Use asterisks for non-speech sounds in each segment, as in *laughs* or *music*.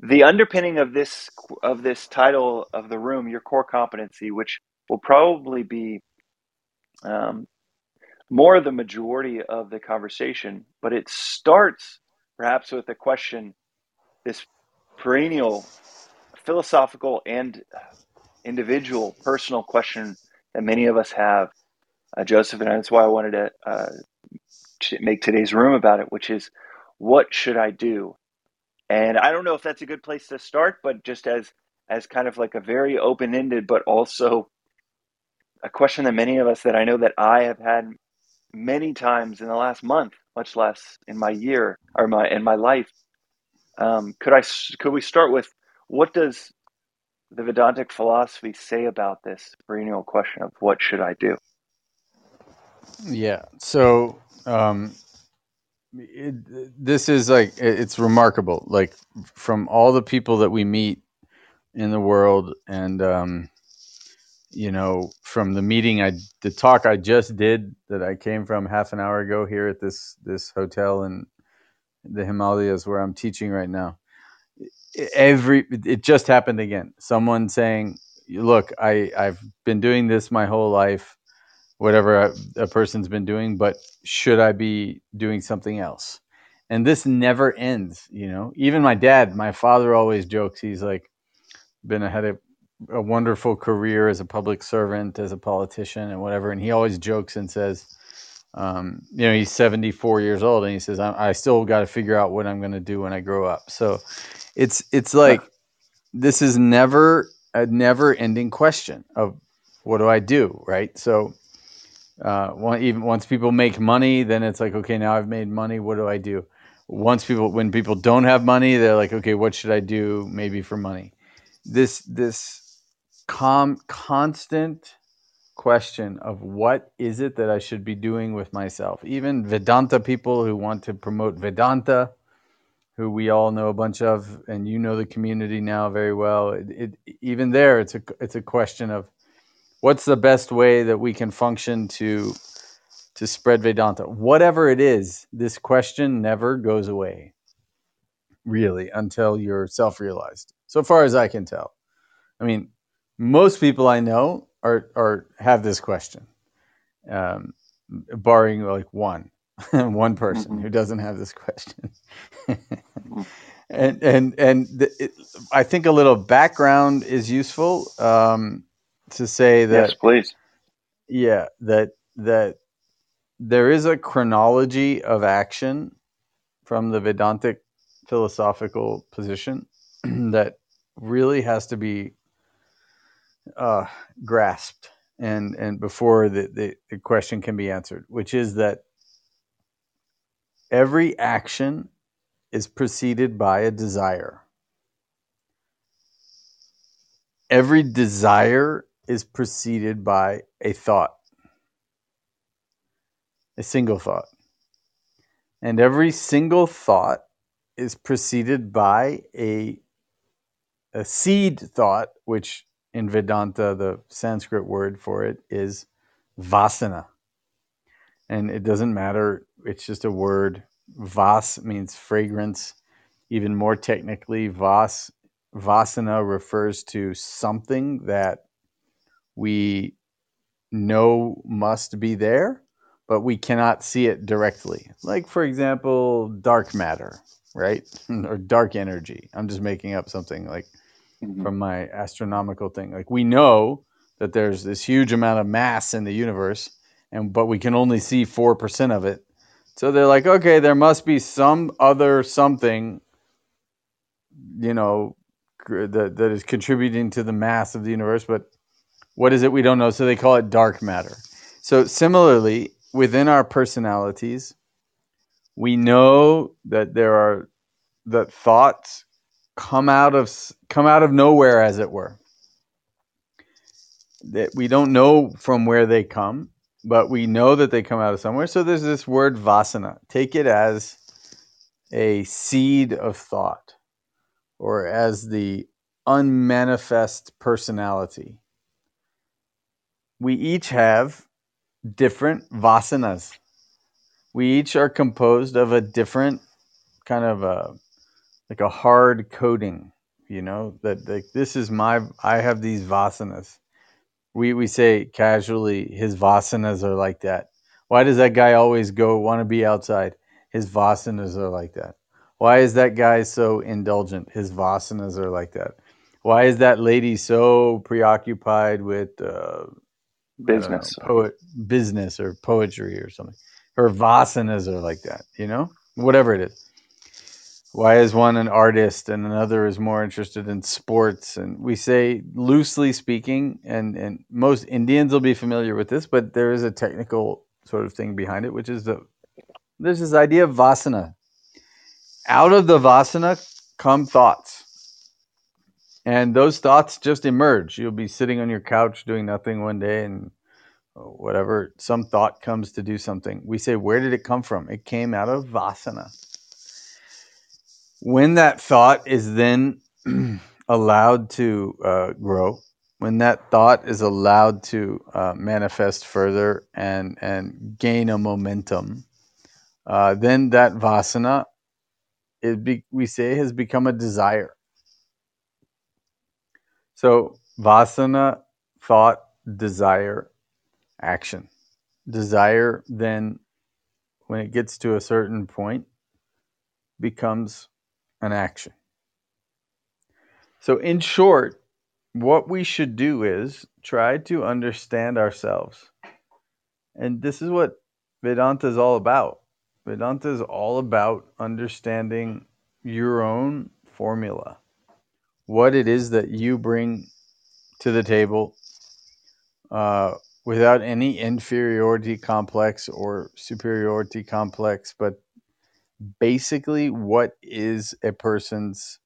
the underpinning of this of this title of the room, your core competency, which will probably be um, more the majority of the conversation, but it starts perhaps with a question, this perennial philosophical and individual personal question that many of us have, uh, Joseph, and that's why I wanted to uh, make today's room about it, which is what should I do? And I don't know if that's a good place to start, but just as as kind of like a very open ended, but also a question that many of us that I know that I have had many times in the last month, much less in my year or my in my life. Um, could I could we start with what does the Vedantic philosophy say about this perennial question of what should I do? Yeah. So um, it, this is like it's remarkable. Like from all the people that we meet in the world, and um, you know, from the meeting I, the talk I just did that I came from half an hour ago here at this this hotel in the Himalayas where I'm teaching right now. Every it just happened again. Someone saying, "Look, I I've been doing this my whole life, whatever a, a person's been doing, but should I be doing something else?" And this never ends. You know, even my dad, my father, always jokes. He's like been ahead of a wonderful career as a public servant, as a politician, and whatever. And he always jokes and says, um, you know, he's 74 years old, and he says, I, I still got to figure out what I'm going to do when I grow up. So it's it's like this is never a never ending question of what do I do, right? So uh, even once people make money, then it's like, okay, now I've made money. What do I do? Once people, when people don't have money, they're like, okay, what should I do? Maybe for money. This this com- constant question of what is it that I should be doing with myself. Even Vedanta people who want to promote Vedanta, who we all know a bunch of, and you know the community now very well. It, it, even there, it's a it's a question of what's the best way that we can function to to spread Vedanta. Whatever it is, this question never goes away, really, until you're self-realized. So far as I can tell. I mean, most people I know are are have this question, um, barring like one *laughs* one person mm-hmm. who doesn't have this question. Mm-hmm. *laughs* and and and the, it, I think a little background is useful um, to say that. Yes, please. Yeah, that that there is a chronology of action from the Vedantic philosophical position *clears throat* that really has to be uh, grasped and and before the, the, the question can be answered, which is that every action is preceded by a desire. Every desire is preceded by a thought, a single thought. And every single thought is preceded by a, a seed thought, which in Vedanta, the Sanskrit word for it is vasana. And it doesn't matter, it's just a word. Vas means fragrance. Even more technically, vas, vasana refers to something that we know must be there, but we cannot see it directly. Like, for example, dark matter, right? *laughs* or dark energy. I'm just making up something like mm-hmm. from my astronomical thing. Like we know that there's this huge amount of mass in the universe, and but we can only see four percent of it. So they're like, okay, there must be some other something, you know, that that is contributing to the mass of the universe. But what is it? We don't know. So they call it dark matter. So similarly, within our personalities, we know that there are that thoughts come out of come out of nowhere as it were that we don't know from where they come but we know that they come out of somewhere so there's this word vasana take it as a seed of thought or as the unmanifest personality we each have different vasanas we each are composed of a different kind of a like a hard coding, you know, that like this is my I have these vasanas. We we say casually his vasanas are like that. Why does that guy always go want to be outside? His vasanas are like that. Why is that guy so indulgent? His vasanas are like that. Why is that lady so preoccupied with uh, business, know, poet, business or poetry or something? or vasanas are like that. You know, whatever it is. Why is one an artist and another is more interested in sports? And we say loosely speaking and and most indians will be familiar with this but there is a technical sort of thing behind it which is the there's this idea of vasana. Out of the vasana come thoughts and those thoughts just emerge. You'll be sitting on your couch doing nothing one day and whatever some thought comes to do something. We say where did it come from? It came out of vasana. When that thought is then *clears throat* allowed to uh, grow, when that thought is allowed to uh, manifest further and and gain a momentum, uh, then that vasana, it be, we say, has become a desire. So vasana, thought, desire, action. Desire then, when it gets to a certain point, becomes an action. So, in short, what we should do is try to understand ourselves. And this is what Vedanta is all about. Vedanta is all about understanding your own formula, what it is that you bring to the table uh, without any inferiority complex or superiority complex, but basically what is a person's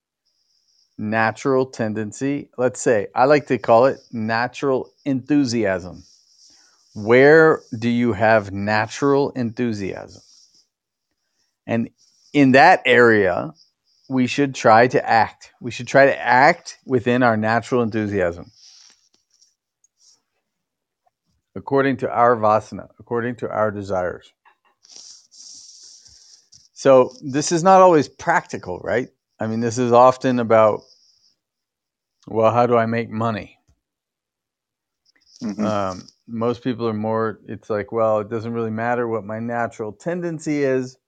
natural tendency. Let's say, I like to call it natural enthusiasm. Where do you have natural enthusiasm? And in that area, we should try to act. We should try to act within our natural enthusiasm. According to our vasana, according to our desires. So this is not always practical, right? I mean, this is often about, well, how do I make money? Mm-hmm. Um, most people are more, it's like, well, it doesn't really matter what my natural tendency is.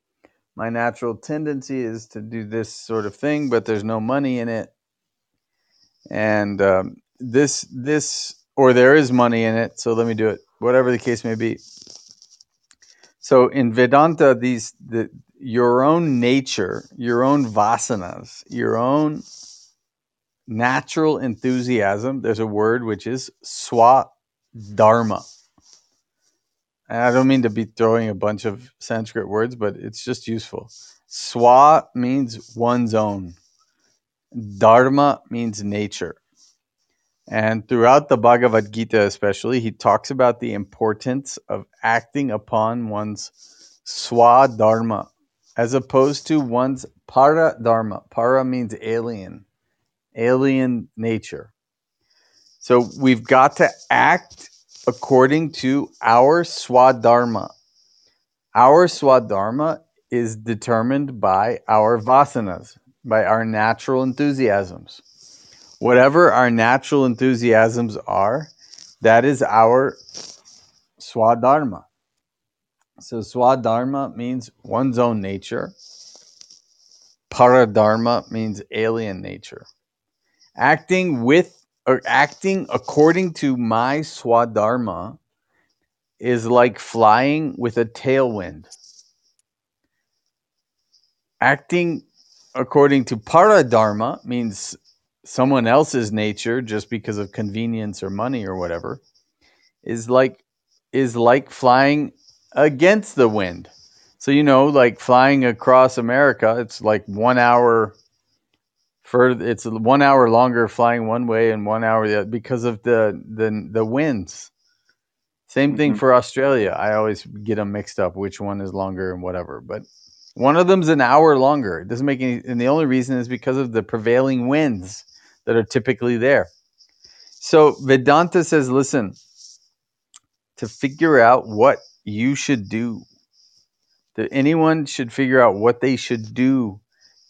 My natural tendency is to do this sort of thing, but there's no money in it. And um, this, this, or there is money in it, so let me do it, whatever the case may be. So in Vedanta, these the, your own nature, your own vasanas, your own natural enthusiasm. There's a word which is swadharma. I don't mean to be throwing a bunch of Sanskrit words, but it's just useful. Swa means one's own. Dharma means nature. And throughout the Bhagavad Gita, especially, he talks about the importance of acting upon one's swa dharma as opposed to one's para dharma. Para means alien, alien nature. So we've got to act according to our swadharma. Our swadharma is determined by our vasanas, by our natural enthusiasms. Whatever our natural enthusiasms are, that is our swadharma. So swadharma means one's own nature. Paradharma means alien nature. Acting with or acting according to my swadharma is like flying with a tailwind. Acting according to paradharma means someone else's nature just because of convenience or money or whatever is like is like flying against the wind. So you know, like flying across America, it's like one hour further. It's one hour longer flying one way and one hour the other because of the the the winds. Same thing mm-hmm. for Australia. I always get them mixed up, which one is longer and whatever. But one of them's an hour longer. It doesn't make any, and the only reason is because of the prevailing winds that are typically there. So Vedanta says, listen, to figure out what you should do. That anyone should figure out what they should do.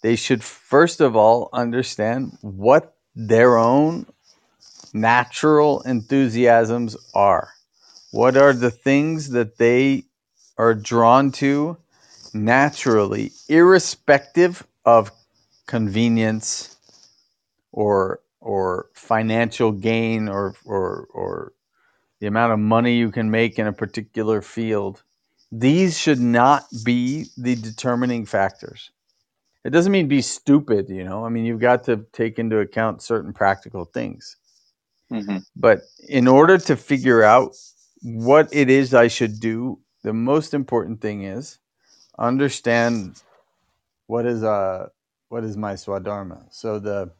They should first of all understand what their own natural enthusiasms are. What are the things that they are drawn to naturally, irrespective of convenience or or financial gain or or or the amount of money you can make in a particular field. These should not be the determining factors. It doesn't mean be stupid, you know. I mean, you've got to take into account certain practical things. Mm-hmm. But in order to figure out what it is I should do, the most important thing is understand what is uh what is my swadharma. So the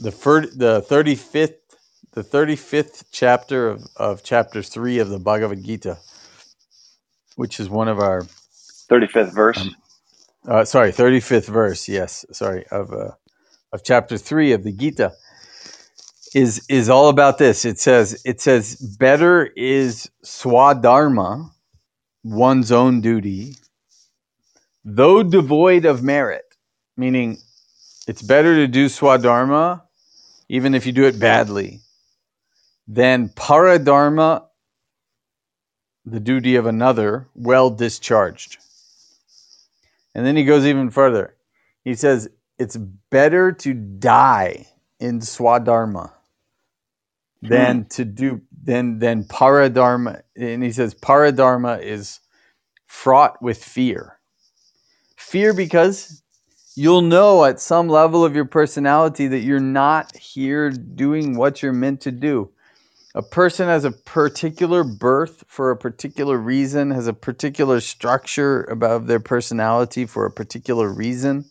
the fir- the thirty fifth the thirty fifth chapter of, of chapter three of the Bhagavad Gita, which is one of our thirty fifth verse. Um, uh, sorry, thirty fifth verse. Yes, sorry of uh, of chapter three of the Gita is is all about this. It says it says better is swadharma, one's own duty, though devoid of merit, meaning it's better to do swadharma even if you do it badly than paradharma, the duty of another, well discharged. And then he goes even further. He says it's better to die in swadharma than Hmm. to do than than paradharma and he says paradharma is fraught with fear fear because you'll know at some level of your personality that you're not here doing what you're meant to do a person has a particular birth for a particular reason has a particular structure about their personality for a particular reason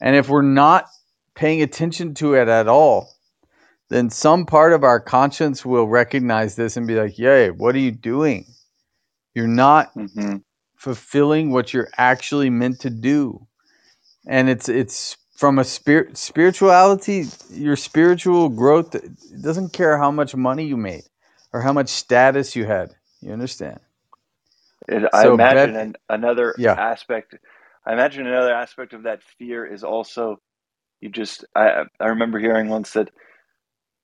and if we're not paying attention to it at all then some part of our conscience will recognize this and be like, "Yay, what are you doing? You're not hmm fulfilling what you're actually meant to do." And it's it's from a spirit spirituality, your spiritual growth doesn't care how much money you made or how much status you had. You understand? It, I imagine bet- an, another Yeah. aspect. I imagine another aspect of that fear is also you just. I I remember hearing once that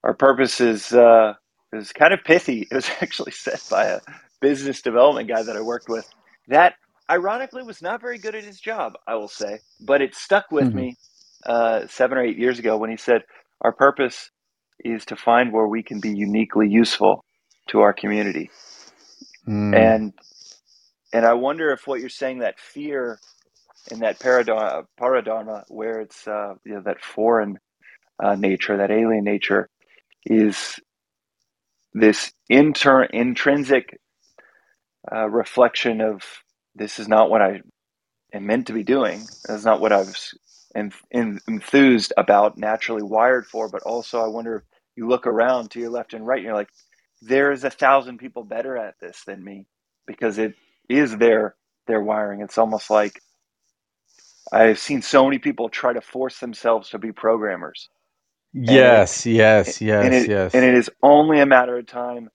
our purpose is uh, is kind of pithy. It was *laughs* actually said by a business development guy that I worked with. That ironically was not very good at his job. I will say, but it stuck with Mhm. me uh, seven or eight years ago when he said, "Our purpose is to find where we can be uniquely useful to our community." Mm. and and I wonder if what you're saying that fear and that paradharma, paradharma where it's uh, you know that foreign uh, nature, that alien nature, is this inter intrinsic uh, reflection of this is not what I am meant to be doing. That's not what I was en- enthused about, naturally wired for. But also, I wonder if you look around to your left and right, and you're like, there is a thousand people better at this than me because it is their their wiring. It's almost like I've seen so many people try to force themselves to be programmers, yes, yes, yes, and it yes. and it is only a matter of time.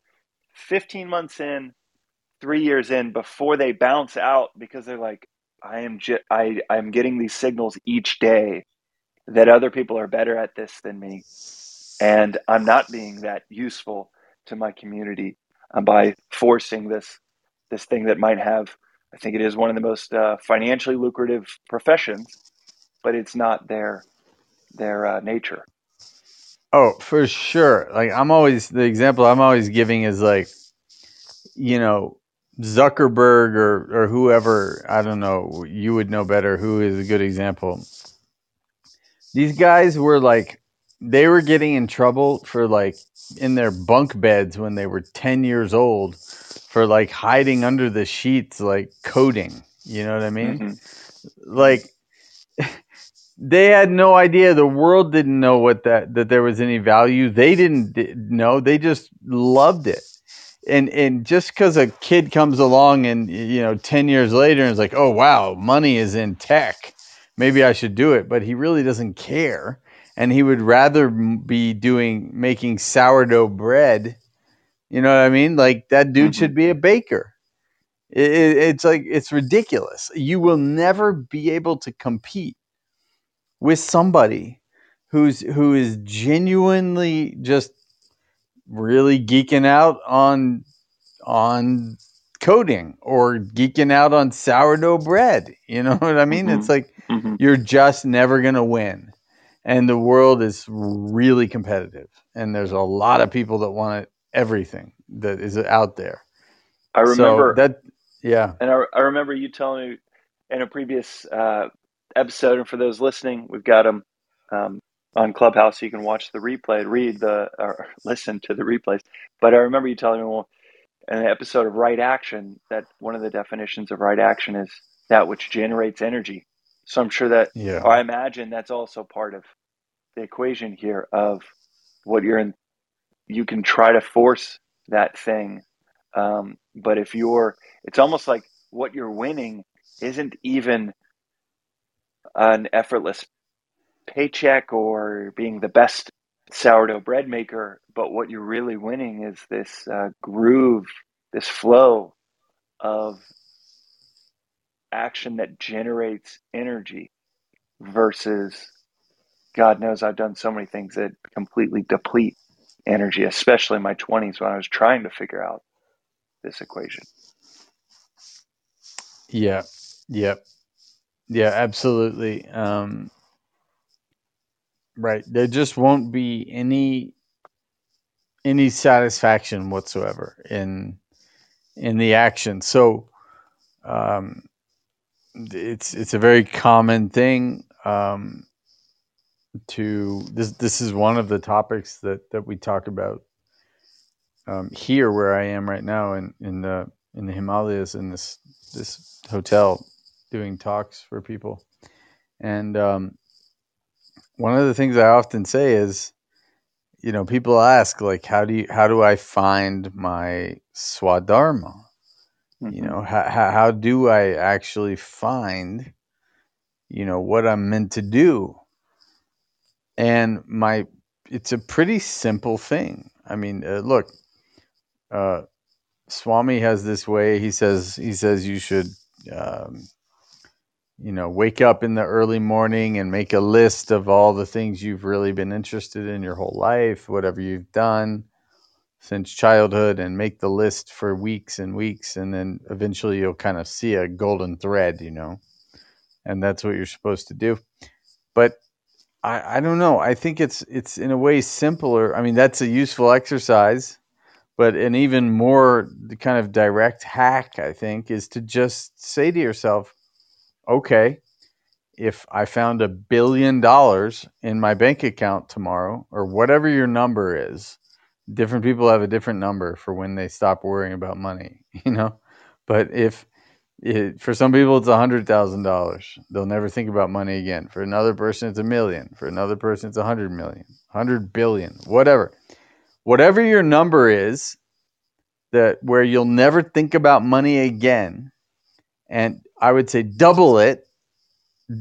Fifteen months in, three years in, before they bounce out because they're like, I am j- I I'm getting these signals each day that other people are better at this than me, and I'm not being that useful to my community uh, by forcing this this thing that might have. I think it is one of the most uh, financially lucrative professions, but it's not their their uh, nature. Oh, for sure. Like I'm always the example I'm always giving is like, you know, Zuckerberg or or whoever, I don't know, you would know better who is a good example. These guys were like they were getting in trouble for like in their bunk beds when they were 10 years old for like hiding under the sheets like coding. You know what I mean? Mhm. like *laughs* they had no idea the world didn't know what that that there was any value they didn't d- know they just loved it and and just because a kid comes along and you know 10 years later and is like oh wow money is in tech. Maybe i should do it. But he really doesn't care. And he would rather be doing making sourdough bread. You know what i mean? Like that dude Mhm. should be a baker. It, it, it's like it's ridiculous. You will never be able to compete with somebody who's who is genuinely just really geeking out on on coding or geeking out on sourdough bread. You know *laughs* what I mean? Mhm. It's like Mhm. you're just never going to win. And the world is really competitive. And there's a lot of people that want it, everything that is out there. I remember so that, yeah, And I, I remember you telling me in a previous uh, episode, and for those listening, we've got them um, on Clubhouse. So you can watch the replay, read the, or listen to the replays. But I remember you telling me, well, in an episode of right action, that one of the definitions of right action is that which generates energy. So I'm sure that, yeah, or I imagine that's also part of the equation here of what you're in. You can try to force that thing. Um, but if you're, it's almost like what you're winning isn't even an effortless paycheck or being the best sourdough bread maker, but what you're really winning is this uh, groove, this flow of action that generates energy versus God knows I've done so many things that completely deplete energy, especially in my 20s when I was trying to figure out this equation. yeah, yeah, yeah, absolutely. Um, right. There just won't be any any satisfaction whatsoever in in the action. So um, it's it's a very common thing um, to this. This is one of the topics that that we talk about um, here, where I am right now, in in the in the Himalayas, in this this hotel, doing talks for people. And um, one of the things I often say is, you know, people ask like, how do you how do I find my swadharma? you Mhm. know how, how, how do i actually find you know what i'm meant to do and my it's a pretty simple thing i mean uh, look uh swami has this way he says he says you should um you know wake up in the early morning and make a list of all the things you've really been interested in your whole life whatever you've done since childhood and make the list for weeks and weeks and then eventually you'll kind of see a golden thread you know and that's what you're supposed to do. But i i don't know. I think it's it's in a way simpler. I mean that's a useful exercise but an even more kind of direct hack i think is to just say to yourself okay if i found a billion dollars in my bank account tomorrow or whatever your number is different people have a different number for when they stop worrying about money *laughs* you know? But if it, for some people it's a hundred thousand dollars. They'll never think about money again. For another person it's a million. For another person it's a hundred million hundred billion whatever. Whatever your number is that where you'll never think about money again and i would say double it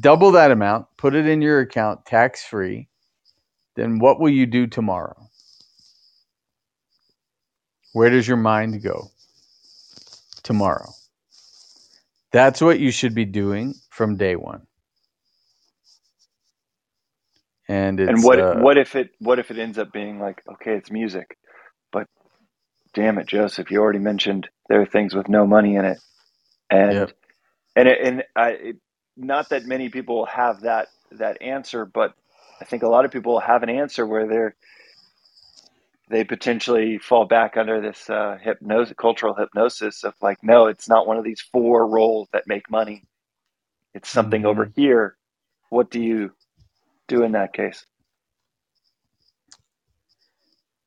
double that amount put it in your account tax free then what will you do tomorrow where does your mind go tomorrow? That's what you should be doing from day one. And it's and what uh, what if it what if it ends up being like okay it's music but damn it joseph you already mentioned there are things with no money in it and Yep. and it, and I, it, not that many people have that that answer but i think a lot of people have an answer where they're they potentially fall back under this uh, hypnosis cultural hypnosis of like no it's not one of these four roles that make money it's something over Mm-hmm. here what do you do in that case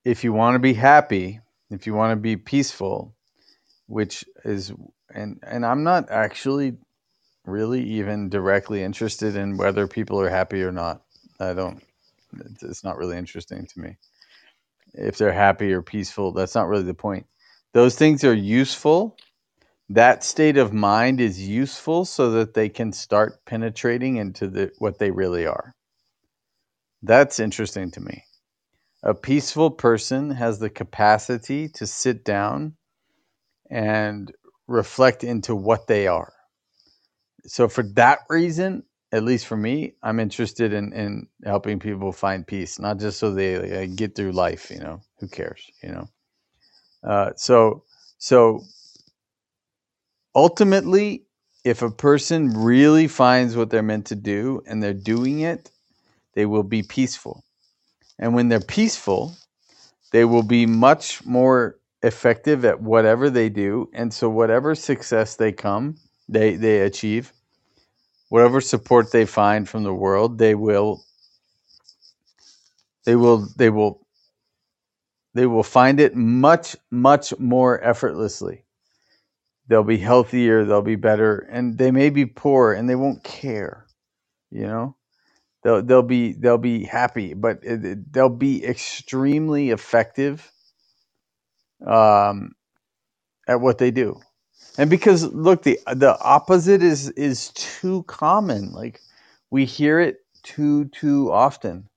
if you want to be happy, if you want to be peaceful, which is and and I'm not actually really even directly interested in whether people are happy or not. I don't it's- not really interesting to me. If they're happy or peaceful, that's not really the point. Those things are useful. That state of mind is useful so that they can start penetrating into the what they really are. That's interesting to me. A peaceful person has the capacity to sit down and reflect into what they are. So, for that reason, at least for me, I'm interested in, in helping people find peace, not just so they get through life. You know, who cares? You know. Uh, so so ultimately, if a person really finds what they're meant to do and they're doing it, they will be peaceful. And when they're peaceful, they will be much more effective at whatever they do. And so whatever success they come, they they achieve, whatever support they find from the world, they will they will they will they will find it much much more effortlessly they'll be healthier they'll be better and they may be poor and they won't care you know they'll they'll be they'll be happy but it, it- they'll be extremely effective um at what they do. And because look the the opposite is is too common. Like we hear it too too often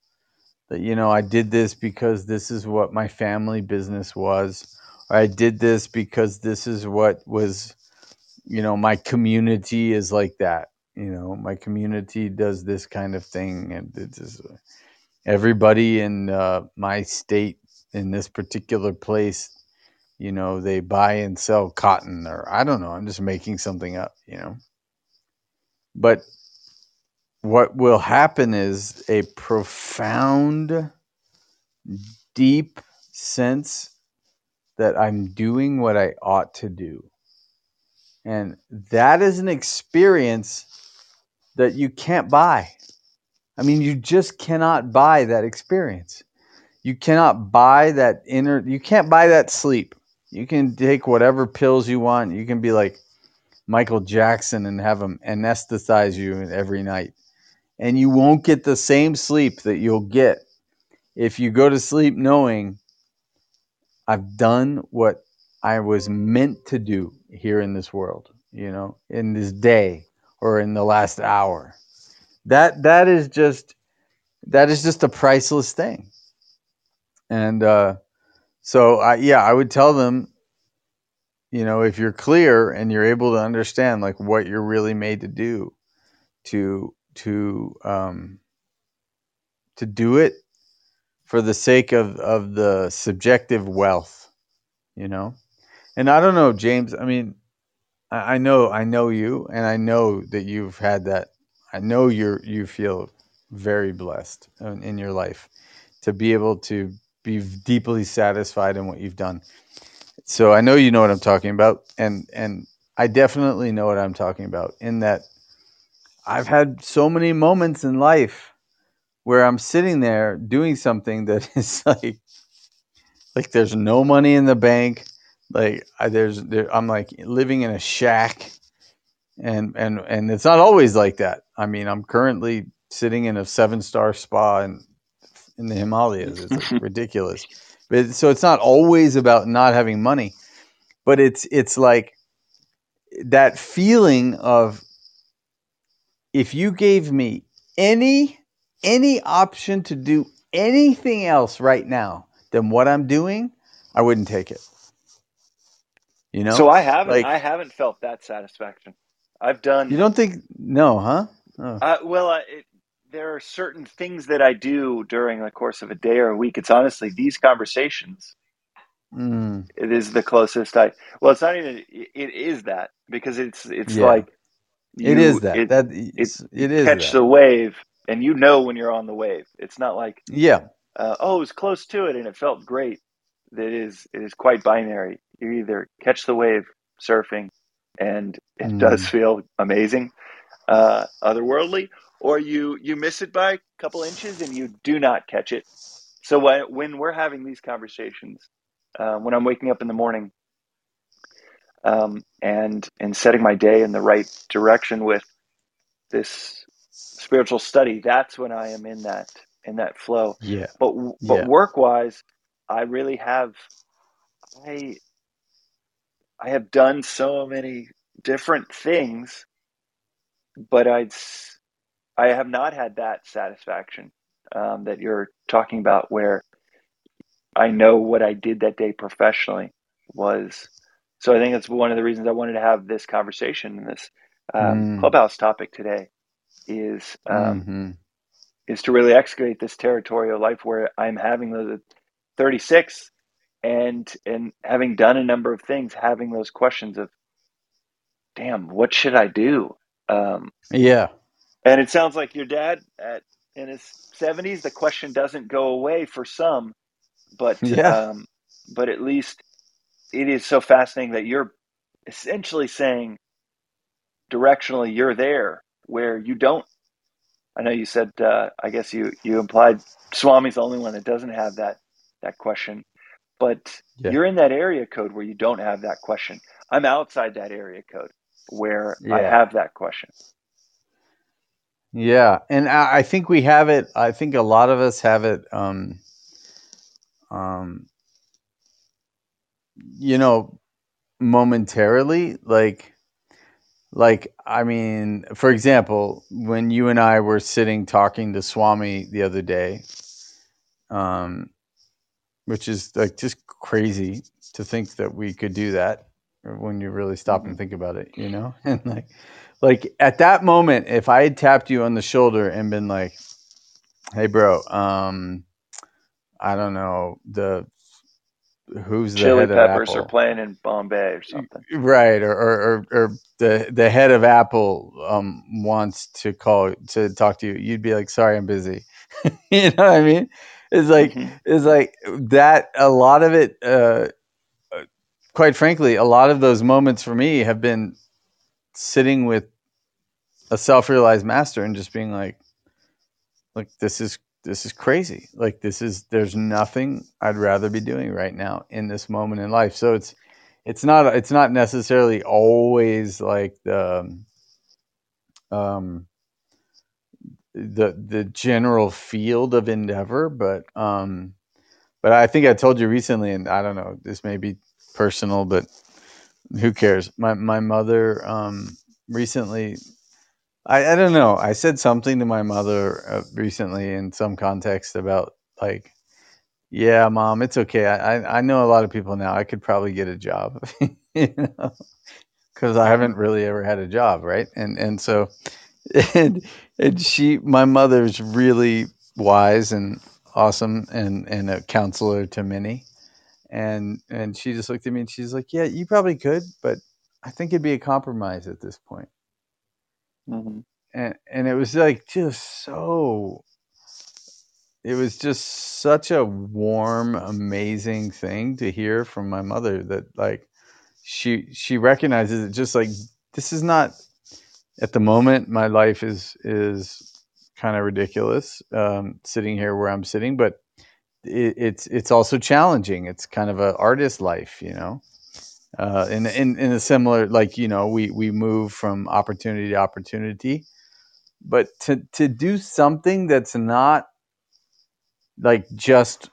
that you know I did this because this is what my family business was. Or I did this because this is what was you know my community is like that. You know my community does this kind of thing. And it's just, everybody in uh, my state in this particular place you know they buy and sell cotton or I don't know I'm just making something up you know but what will happen is a profound deep sense that I'm doing what I ought to do. And that is an experience that you can't buy. I mean, you just cannot buy that experience. You cannot buy that inner, you can't buy that sleep. You can take whatever pills you want. You can be like Michael Jackson and have them anesthetize you every night. And you won't get the same sleep that you'll get if you go to sleep knowing I've done what I was meant to do here in this world, you know, in this day or in the last hour. That that is just that is just a priceless thing. And uh, so I yeah, I would tell them, you know, if you're clear and you're able to understand like what you're really made to do, to to um, to do it for the sake of of the subjective wealth, you know. And I don't know, James. I mean, I, know I know you, and I know that you've had that. I know you're you feel very blessed in your life to be able to be deeply satisfied in what you've done. So I know you know what I'm talking about, and and I definitely know what I'm talking about. In that, I've had so many moments in life where I'm sitting there doing something that *laughs* is like like there's no money in the bank like I, there's there, I'm like living in a shack and and and it's not always like that I mean I'm currently sitting in a seven star spa in in the Himalayas it's like *laughs* ridiculous but so it's not always about not having money but it's it's like that feeling of if you gave me any any option to do anything else right now than what I'm doing, I wouldn't take it. You know? So I haven't Like- I haven't felt that satisfaction. I've done You don't think no, huh? Oh. Uh, well, uh, it, there are certain things that I do during the course of a day or a week. It's honestly these conversations. Mm, It is the closest I. Well, it's not even. It, it is that because it's it's Yeah. like it you- is that. it- that it's, it is catch that. the wave, and you know when you're on the wave. It's not like yeah. uh, oh, it was close to it and it felt great. It is it is quite binary. You either catch the wave surfing, and it Mm. does feel amazing, uh, otherworldly, or you you miss it by a couple inches and you do not catch it. So when when we're having these conversations, uh, when I'm waking up in the morning, um, and and setting my day in the right direction with this spiritual study, that's when I am in that in that flow Yeah. but but Yeah. work wise i really have i i have done so many different things but i'd i have not had that satisfaction um, that you're talking about where i know what i did that day professionally was so i think that's one of the reasons i wanted to have this conversation and this um, Mm. clubhouse topic today is um, mm-hmm. is to really excavate this territory of life where I'm having those 36 and and having done a number of things, having those questions of, damn, what should I do? Um, yeah, and it sounds like your dad at in his 70s, the question doesn't go away for some, but *laughs* yeah. Um, but at least it is so fascinating that you're essentially saying directionally you're there where you don't I know you said uh, I guess you you implied Swami's the only one that doesn't have that that question, but yeah. you're in that area code where you don't have that question. I'm outside that area code where yeah. I have that question. Yeah, and I, I think we have it. I think a lot of us have it. Um, um, you know, momentarily, like like i mean for example when you and i were sitting talking to swami the other day um which is like just crazy to think that we could do that when you really stop mm-hmm. and think about it you know *laughs* and like like at that moment if i had tapped you on the shoulder and been like hey bro um i don't know the who's the Chili head Peppers of Apple. are playing in Bombay or something. Right, or or, or, the the head of Apple um, wants to call to talk to you. You'd be like, "Sorry, I'm busy." *laughs* you know what I mean? It's like mm-hmm. it's like that. A lot of it, uh, uh, quite frankly, a lot of those moments for me have been sitting with a self-realized master and just being like, "Look, this is this is crazy. Like this is there's nothing I'd rather be doing right now in this moment in life. So it's it's not it's not necessarily always like the um the the general field of endeavor, but um but I think I told you recently and I don't know, this may be personal, but who cares? My my mother um recently I, I don't know. I said something to my mother uh, recently in some context about like, yeah, mom, it's okay. I, I, I know a lot of people now. I could probably get a job, *laughs* you know, because I haven't really ever had a job, right? And and so, *laughs* and and she, my mother's really wise and awesome and and a counselor to many, and and she just looked at me and she's like, yeah, you probably could, but I think it'd be a compromise at this point. Mm-hmm. And and it was like just so. It was just such a warm, amazing thing to hear from my mother that like she she recognizes it just like this is not at the moment my life is is kind of ridiculous um, sitting here where I'm sitting, but it, it's it's also challenging. It's kind of an artist life, you know uh, in, in in a similar like you know we we move from opportunity to opportunity. But to to do something that's not like just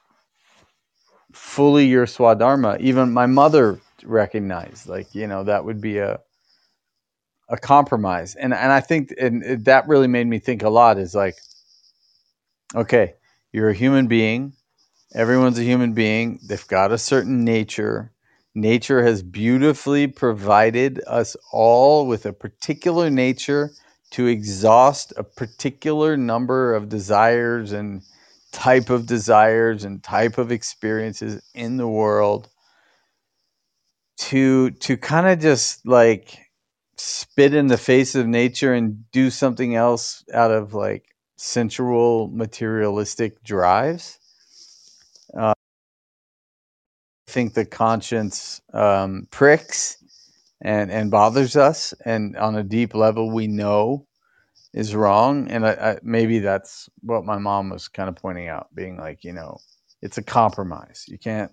fully your swadharma even my mother recognized like you know that would be a a compromise. And and i think and that really made me think a lot is like okay you're a human being. Everyone's a human being. They've got a certain nature Nature has beautifully provided us all with a particular nature to exhaust a particular number of desires and type of desires and type of experiences in the world to to kind of just like spit in the face of nature and do something else out of like sensual materialistic drives think the conscience um, pricks and and bothers us, and on a deep level, we know is wrong. And I, I, maybe that's what my mom was kind of pointing out, being like, you know, it's a compromise. You can't,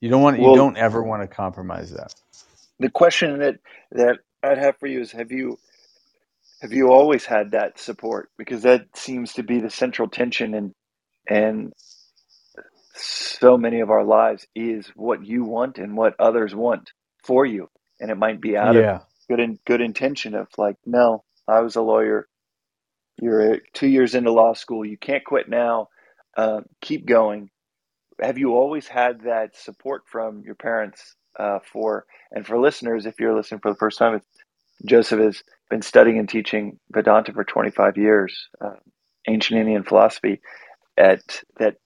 you don't want, well, you don't ever want to compromise that. The question that that I'd have for you is, have you have you always had that support? Because that seems to be the central tension and and so many of our lives is what you want and what others want for you. And it might be out yeah. of good in, good intention of like, no, I was a lawyer. You're two years into law school. You can't quit now. Uh, keep going. Have you always had that support from your parents uh, for, and for listeners, if you're listening for the first time, Joseph has been studying and teaching Vedanta for 25 years, uh, ancient Indian philosophy, at that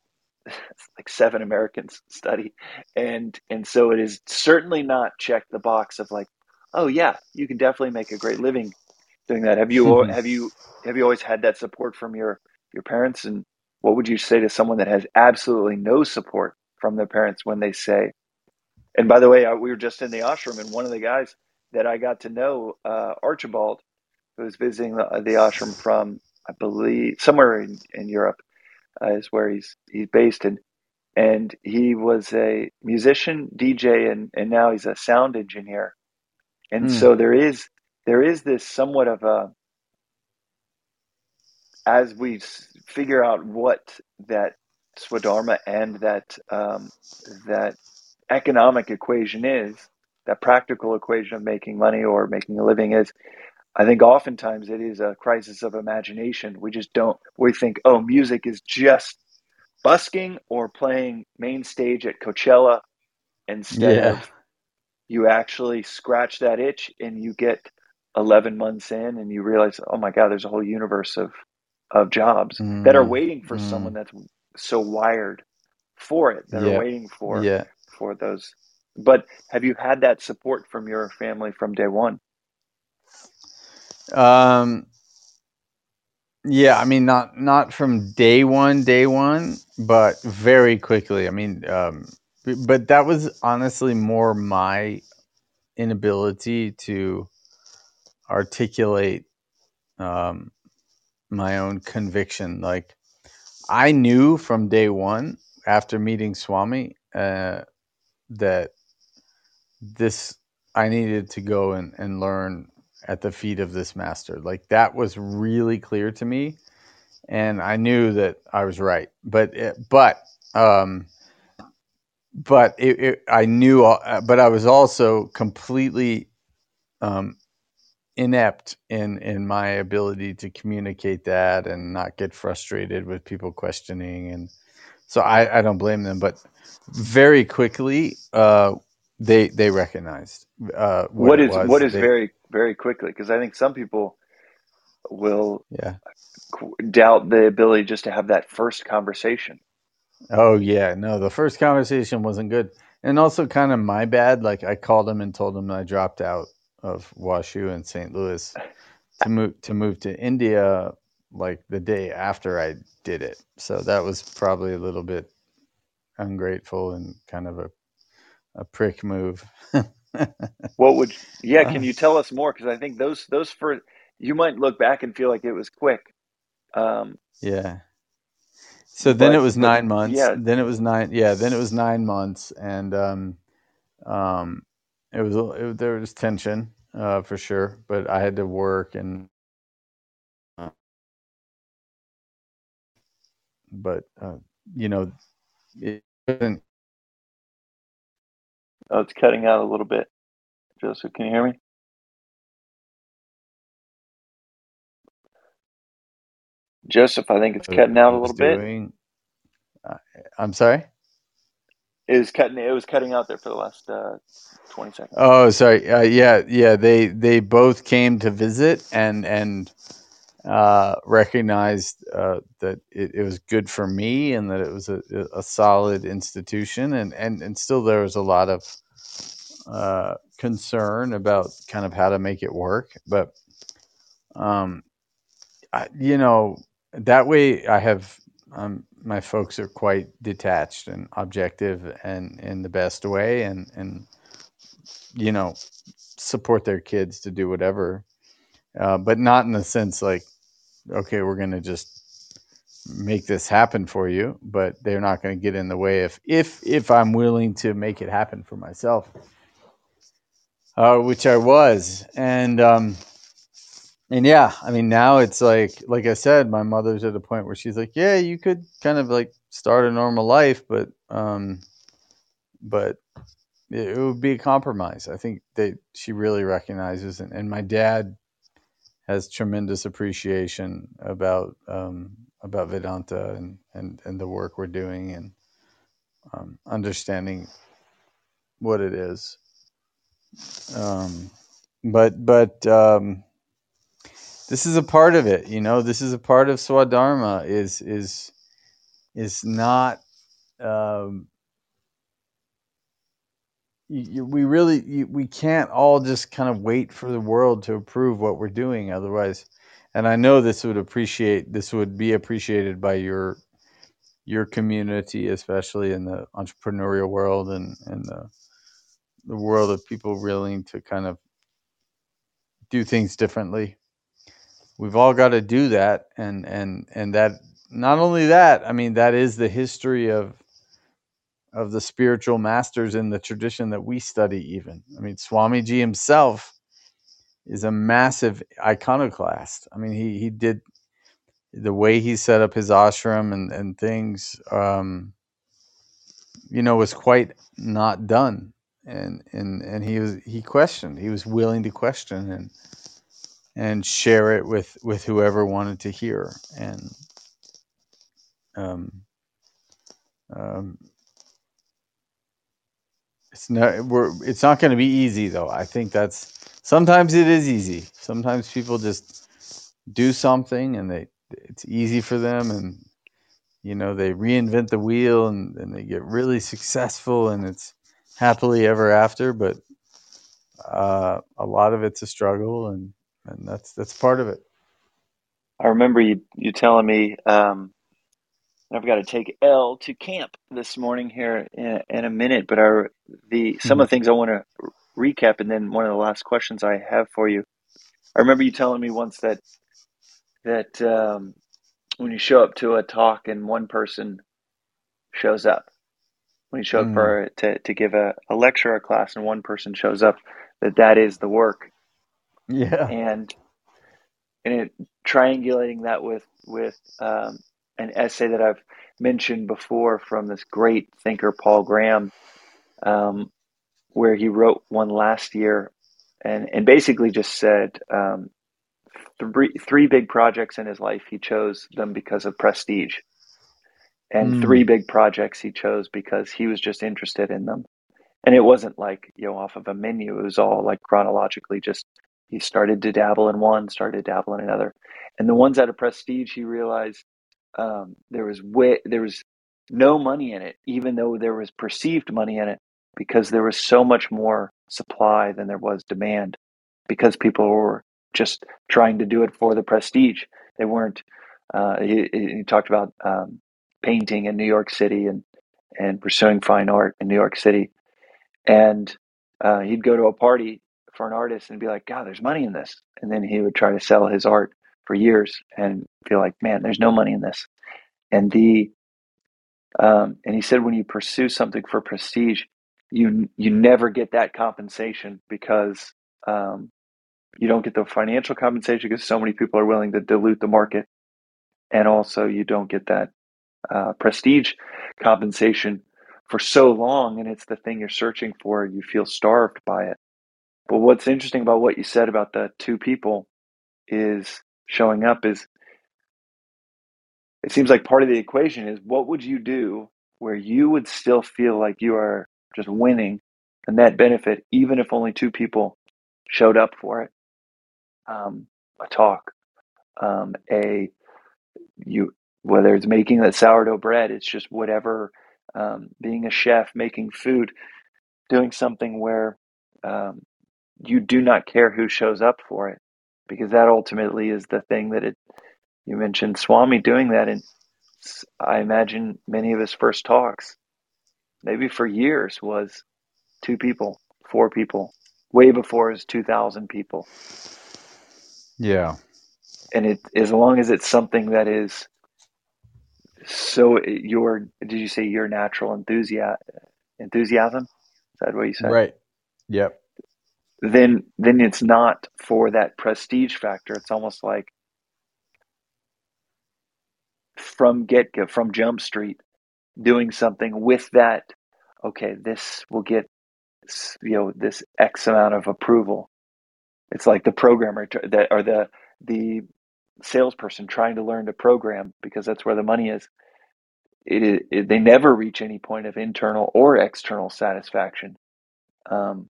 *laughs* like seven Americans study, and and so it is certainly not check the box of like, oh yeah, you can definitely make a great living doing that. Have you have you have you always had that support from your your parents? And what would you say to someone that has absolutely no support from their parents when they say? And by the way, I, we were just in the ashram, and one of the guys that I got to know, uh, Archibald, who was visiting the, the ashram from, I believe, somewhere in, in Europe, uh, is where he's he's based in, and he was a musician, DJ, and and now he's a sound engineer, and mm. so there is there is this somewhat of a as we figure out what that swadharma and that um, that economic equation is, that practical equation of making money or making a living is, I think oftentimes it is a crisis of imagination. We just don't, we think, oh, music is just busking or playing main stage at Coachella instead yeah. of you actually scratch that itch and you get 11 months in and you realize, oh my God, there's a whole universe of, of jobs mm. that are mm, waiting for mm. someone that's so wired for it, that yeah. are waiting for, yeah. for those. But have you had that support from your family from day one? Um, yeah, I mean, not not from day one, day one, but very quickly. I mean, um, but that was honestly more my inability to articulate um, my own conviction. Like, I knew from day one after meeting Swami uh, that this I needed to go and, and learn at the feet of this master. Like that was really clear to me, and I knew that I was right. But it, but um, but it, it, I knew, uh, but I was also completely um, inept in in my ability to communicate that and not get frustrated with people questioning and so I, I don't blame them but very quickly uh, they they recognized uh, what, what is what is they, very very quickly because I think some people will yeah doubt the ability just to have that first conversation. Oh yeah, no, the first conversation wasn't good, and also kind of my bad. Like I called him and told him I dropped out of WashU in St. Louis *laughs* to move to move to India like the day after I did it. So that was probably a little bit ungrateful and kind of a a prick move. *laughs* what would yeah? Can you tell us more? Because I think those those for you might look back and feel like it was quick. Um, yeah. So then but, it was nine months. Yeah. Then it was nine. Yeah. Then it was nine months, and um, um, it was it, there was tension uh, for sure. But I had to work and. Uh, but uh, you know, it wasn't Oh, it's cutting out a little bit. Joseph, can you hear me? Joseph, I think it's cutting out a little doing, bit. Uh, I'm sorry. It was cutting. It was cutting out there for the last uh, twenty seconds. Oh, sorry. Uh, yeah, yeah. They they both came to visit and and uh, recognized uh, that it, it, was good for me and that it was a, a, solid institution. And, and, and still there was a lot of uh, concern about kind of how to make it work. But um, I, you know that way I have um, my folks are quite detached and objective and in the best way and and you know support their kids to do whatever uh, but not in the sense like okay, we're going to just make this happen for you, but they're not going to get in the way if if if I'm willing to make it happen for myself, uh, which I was, and um, and yeah, I mean now it's like like I said, my mother's at a point where she's like, yeah, you could kind of like start a normal life, but um, but it, would be a compromise. I think that she really recognizes, and, and my dad has tremendous appreciation about um, about Vedanta and, and, and the work we're doing and um, understanding what it is. Um, but but um, this is a part of it. You know, this is a part of Swadharma. Is is is not. Um, you, you, we really you, we can't all just kind of wait for the world to approve what we're doing otherwise. And i know this would appreciate this would be appreciated by your your community especially in the entrepreneurial world and and the, the world of people willing to kind of do things differently. We've all got to do that. And and and that not only that i mean that is the history of of the spiritual masters in the tradition that we study even. I mean swamiji himself is a massive iconoclast. I mean he he did the way he set up his ashram and and things um you know was quite not done. And and and he was he questioned he was willing to question and and share it with with whoever wanted to hear. And um um It's not we're it's not going to be easy though. I think that's sometimes it is easy. Sometimes people just do something and they it's easy for them and you know they reinvent the wheel and, and they get really successful and it's happily ever after but uh, a lot of it's a struggle and and that's that's part of it I remember you you telling me um, I've got to take Elle to camp this morning here in, in a minute, but our the some of the things I want to recap, and then one of the last questions I have for you. I remember you telling me once that that um, when you show up to a talk and one person shows up, when you show up mm. for to to give a, a lecture or a class and one person shows up, that that is the work, yeah and and it triangulating that with with um, an essay that I've mentioned before from this great thinker Paul Graham, um, where he wrote one last year, and and basically just said um, three three big projects in his life he chose them because of prestige, and mm. three big projects he chose because he was just interested in them, and it wasn't like you know off of a menu. It was all like chronologically just. He started to dabble in one, started to dabble in another, and the ones out of prestige, he realized um, there was way, there was no money in it, even though there was perceived money in it, because there was so much more supply than there was demand, because people were just trying to do it for the prestige. They weren't. Uh, he, he, talked about um, painting in New York City and and pursuing fine art in New York City, and uh, he'd go to a party for an artist and be like, "God, there's money in this," and then he would try to sell his art for years and feel like, man, there's no money in this. And the um, and he said when you pursue something for prestige, you you never get that compensation because um, you don't get the financial compensation because so many people are willing to dilute the market, and also you don't get that uh, prestige compensation for so long, and it's the thing you're searching for. You feel starved by it. But what's interesting about what you said about the two people is showing up is it seems like part of the equation is what would you do where you would still feel like you are just winning a net benefit even if only two people showed up for it? Um, a talk um, a you whether it's making that sourdough bread it's just whatever um, being a chef making food doing something where um, you do not care who shows up for it because that ultimately is the thing that it you mentioned Swami doing that and I imagine many of his first talks maybe for years was two people four people way before his 2000 people. Yeah. And it as long as it's something that is so your did you say your natural enthusiasm enthusiasm? Is that what you said? Right. Yep then then it's not for that prestige factor. It's almost like from get go, from Jump Street, doing something with that. Okay, this will get you know this X amount of approval. It's like the programmer that or the the salesperson trying to learn to program because that's where the money is. It, it they never reach any point of internal or external satisfaction. Um,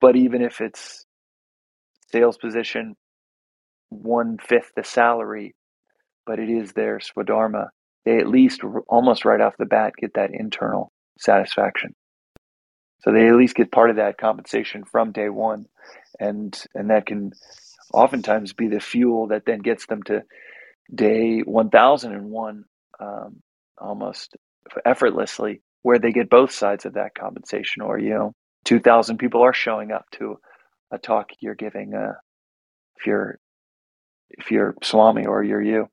but even if it's sales position, one fifth the salary, but it is their swadharma. They at least almost right off the bat get that internal satisfaction. So they at least get part of that compensation from day one, and and that can oftentimes be the fuel that then gets them to day one thousand and one um, almost effortlessly, where they get both sides of that compensation. Or you know, two thousand people are showing up to a talk you're giving. Uh, if you're if you're Swami or you're you.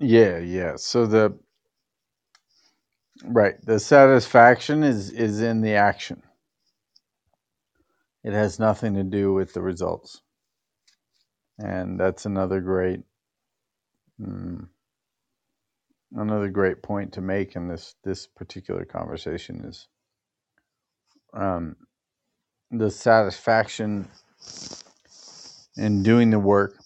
Yeah, yeah. So the right, the satisfaction is is in the action. It has nothing to do with the results. And that's another great mm, another great point to make in this this particular conversation is um, the satisfaction in doing the work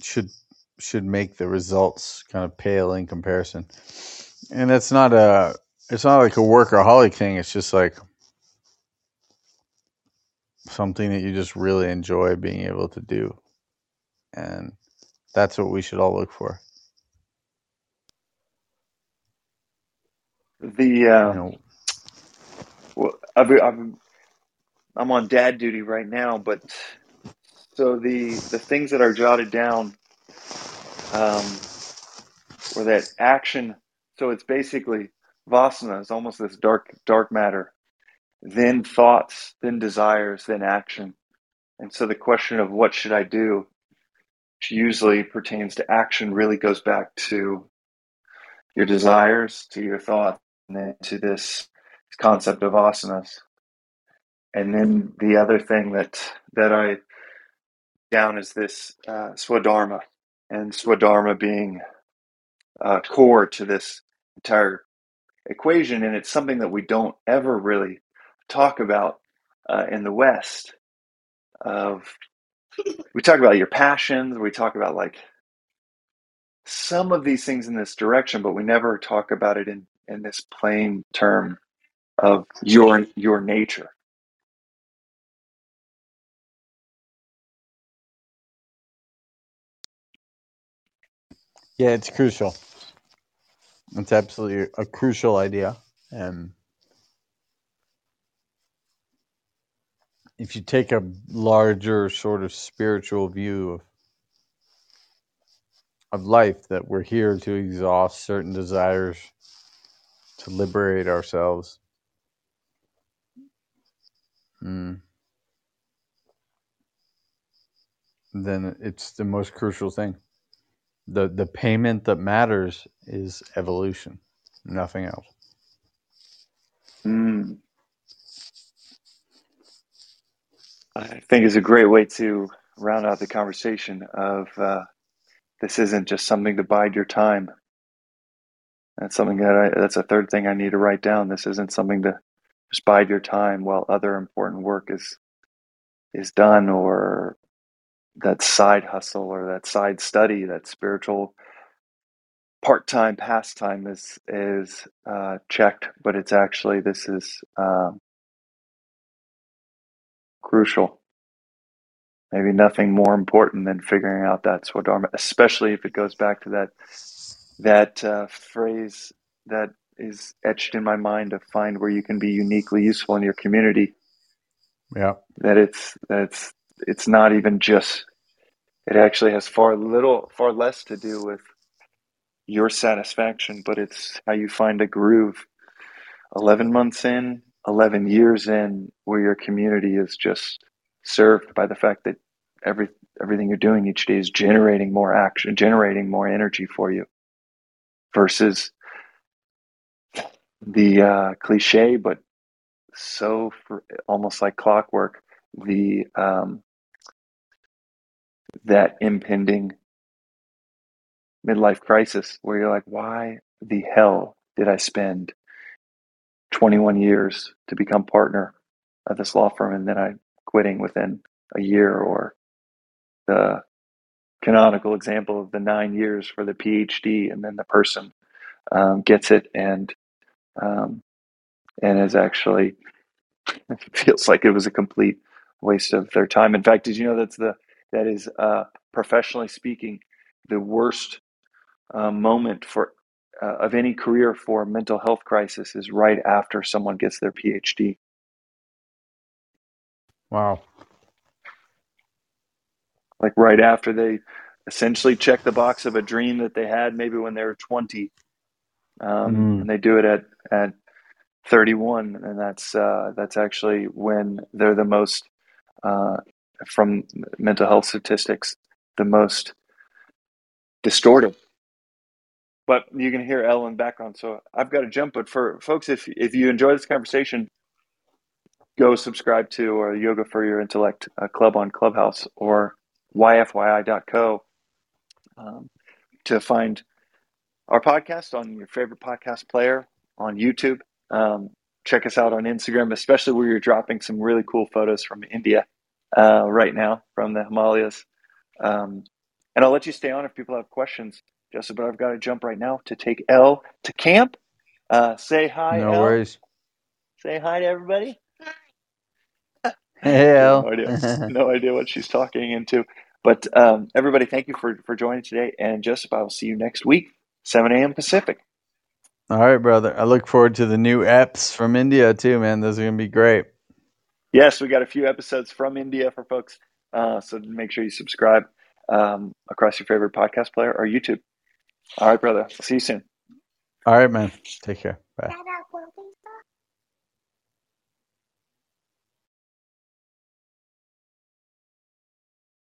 should should make the results kind of pale in comparison. And it's not a it's not like a workaholic thing. It's just like something that you just really enjoy being able to do. And that's what we should all look for. The uh, well, I've, I'm I'm on dad duty right now, but so the the things that are jotted down, um, or that action. So it's basically vasana is almost this dark dark matter, then thoughts, then desires, then action, and so the question of what should I do, which usually pertains to action, really goes back to your desires, to your thoughts, and then to this concept of vasanas. And then the other thing that that I down is this uh, swadharma, and swadharma being uh, core to this entire equation, and it's something that we don't ever really talk about uh, in the West. Of we talk about your passions, we talk about like some of these things in this direction, but we never talk about it in in this plain term of your your nature. Yeah, it's crucial. It's absolutely a crucial idea. And if you take a larger sort of spiritual view of of life that we're here to exhaust certain desires to liberate ourselves mm, then it's the most crucial thing the the payment that matters is evolution, nothing else. Mm. I think is a great way to round out the conversation of uh, this isn't just something to bide your time. That's something that I, that's a third thing I need to write down. This isn't something to just bide your time while other important work is is done or that side hustle or that side study, that spiritual part-time pastime is is uh, checked, but it's actually this is um, crucial. Maybe nothing more important than figuring out that swadharma, especially if it goes back to that that uh, phrase that is etched in my mind to find where you can be uniquely useful in your community. Yeah, that it's that it's not even just it actually has far little far less to do with your satisfaction but it's how you find a groove. 11 months in 11 years in where your community is just served by the fact that every everything you're doing each day is generating more action generating more energy for you versus the uh, cliche but so for, almost like clockwork the um, that impending midlife crisis where you're like, why the hell did I spend 21 years to become partner at this law firm and then I'm quitting within a year or the canonical example of the nine years for the PhD and then the person um, gets it and um, and is actually *laughs* feels like it was a complete waste of their time. In fact, did you know that's the that is uh, professionally speaking the worst uh, moment for uh, of any career for mental health crisis is right after someone gets their PhD. Wow. Like right after they essentially check the box of a dream that they had maybe when they were 20 um, mm. and they do it at, at 31 and that's uh, that's actually when they're the most uh, from mental health statistics the most distorted. But you can hear Ellen in the background so I've got to jump. But for folks if if you enjoy this conversation go subscribe to or yoga for your intellect uh, club on clubhouse or yfyi.co um, to find our podcast on your favorite podcast player on YouTube. Um, check us out on Instagram, especially where you're dropping some really cool photos from India uh, right now from the Himalayas. Um, and I'll let you stay on if people have questions, Joseph. But I've got to jump right now to take Elle to camp. Uh, say hi. No worries. Say hi to everybody. *laughs* Hey, no, idea, *laughs* no idea what she's talking into. But um, everybody, thank you for, for joining today. And Joseph, I will see you next week, 7 a.m. Pacific. All right, brother. I look forward to the new apps from India too, man. Those are going to be great. Yes, we got a few episodes from India for folks. Uh, so make sure you subscribe um, across your favorite podcast player or YouTube. All right, brother. See you soon. All right, man. Take care. Bye.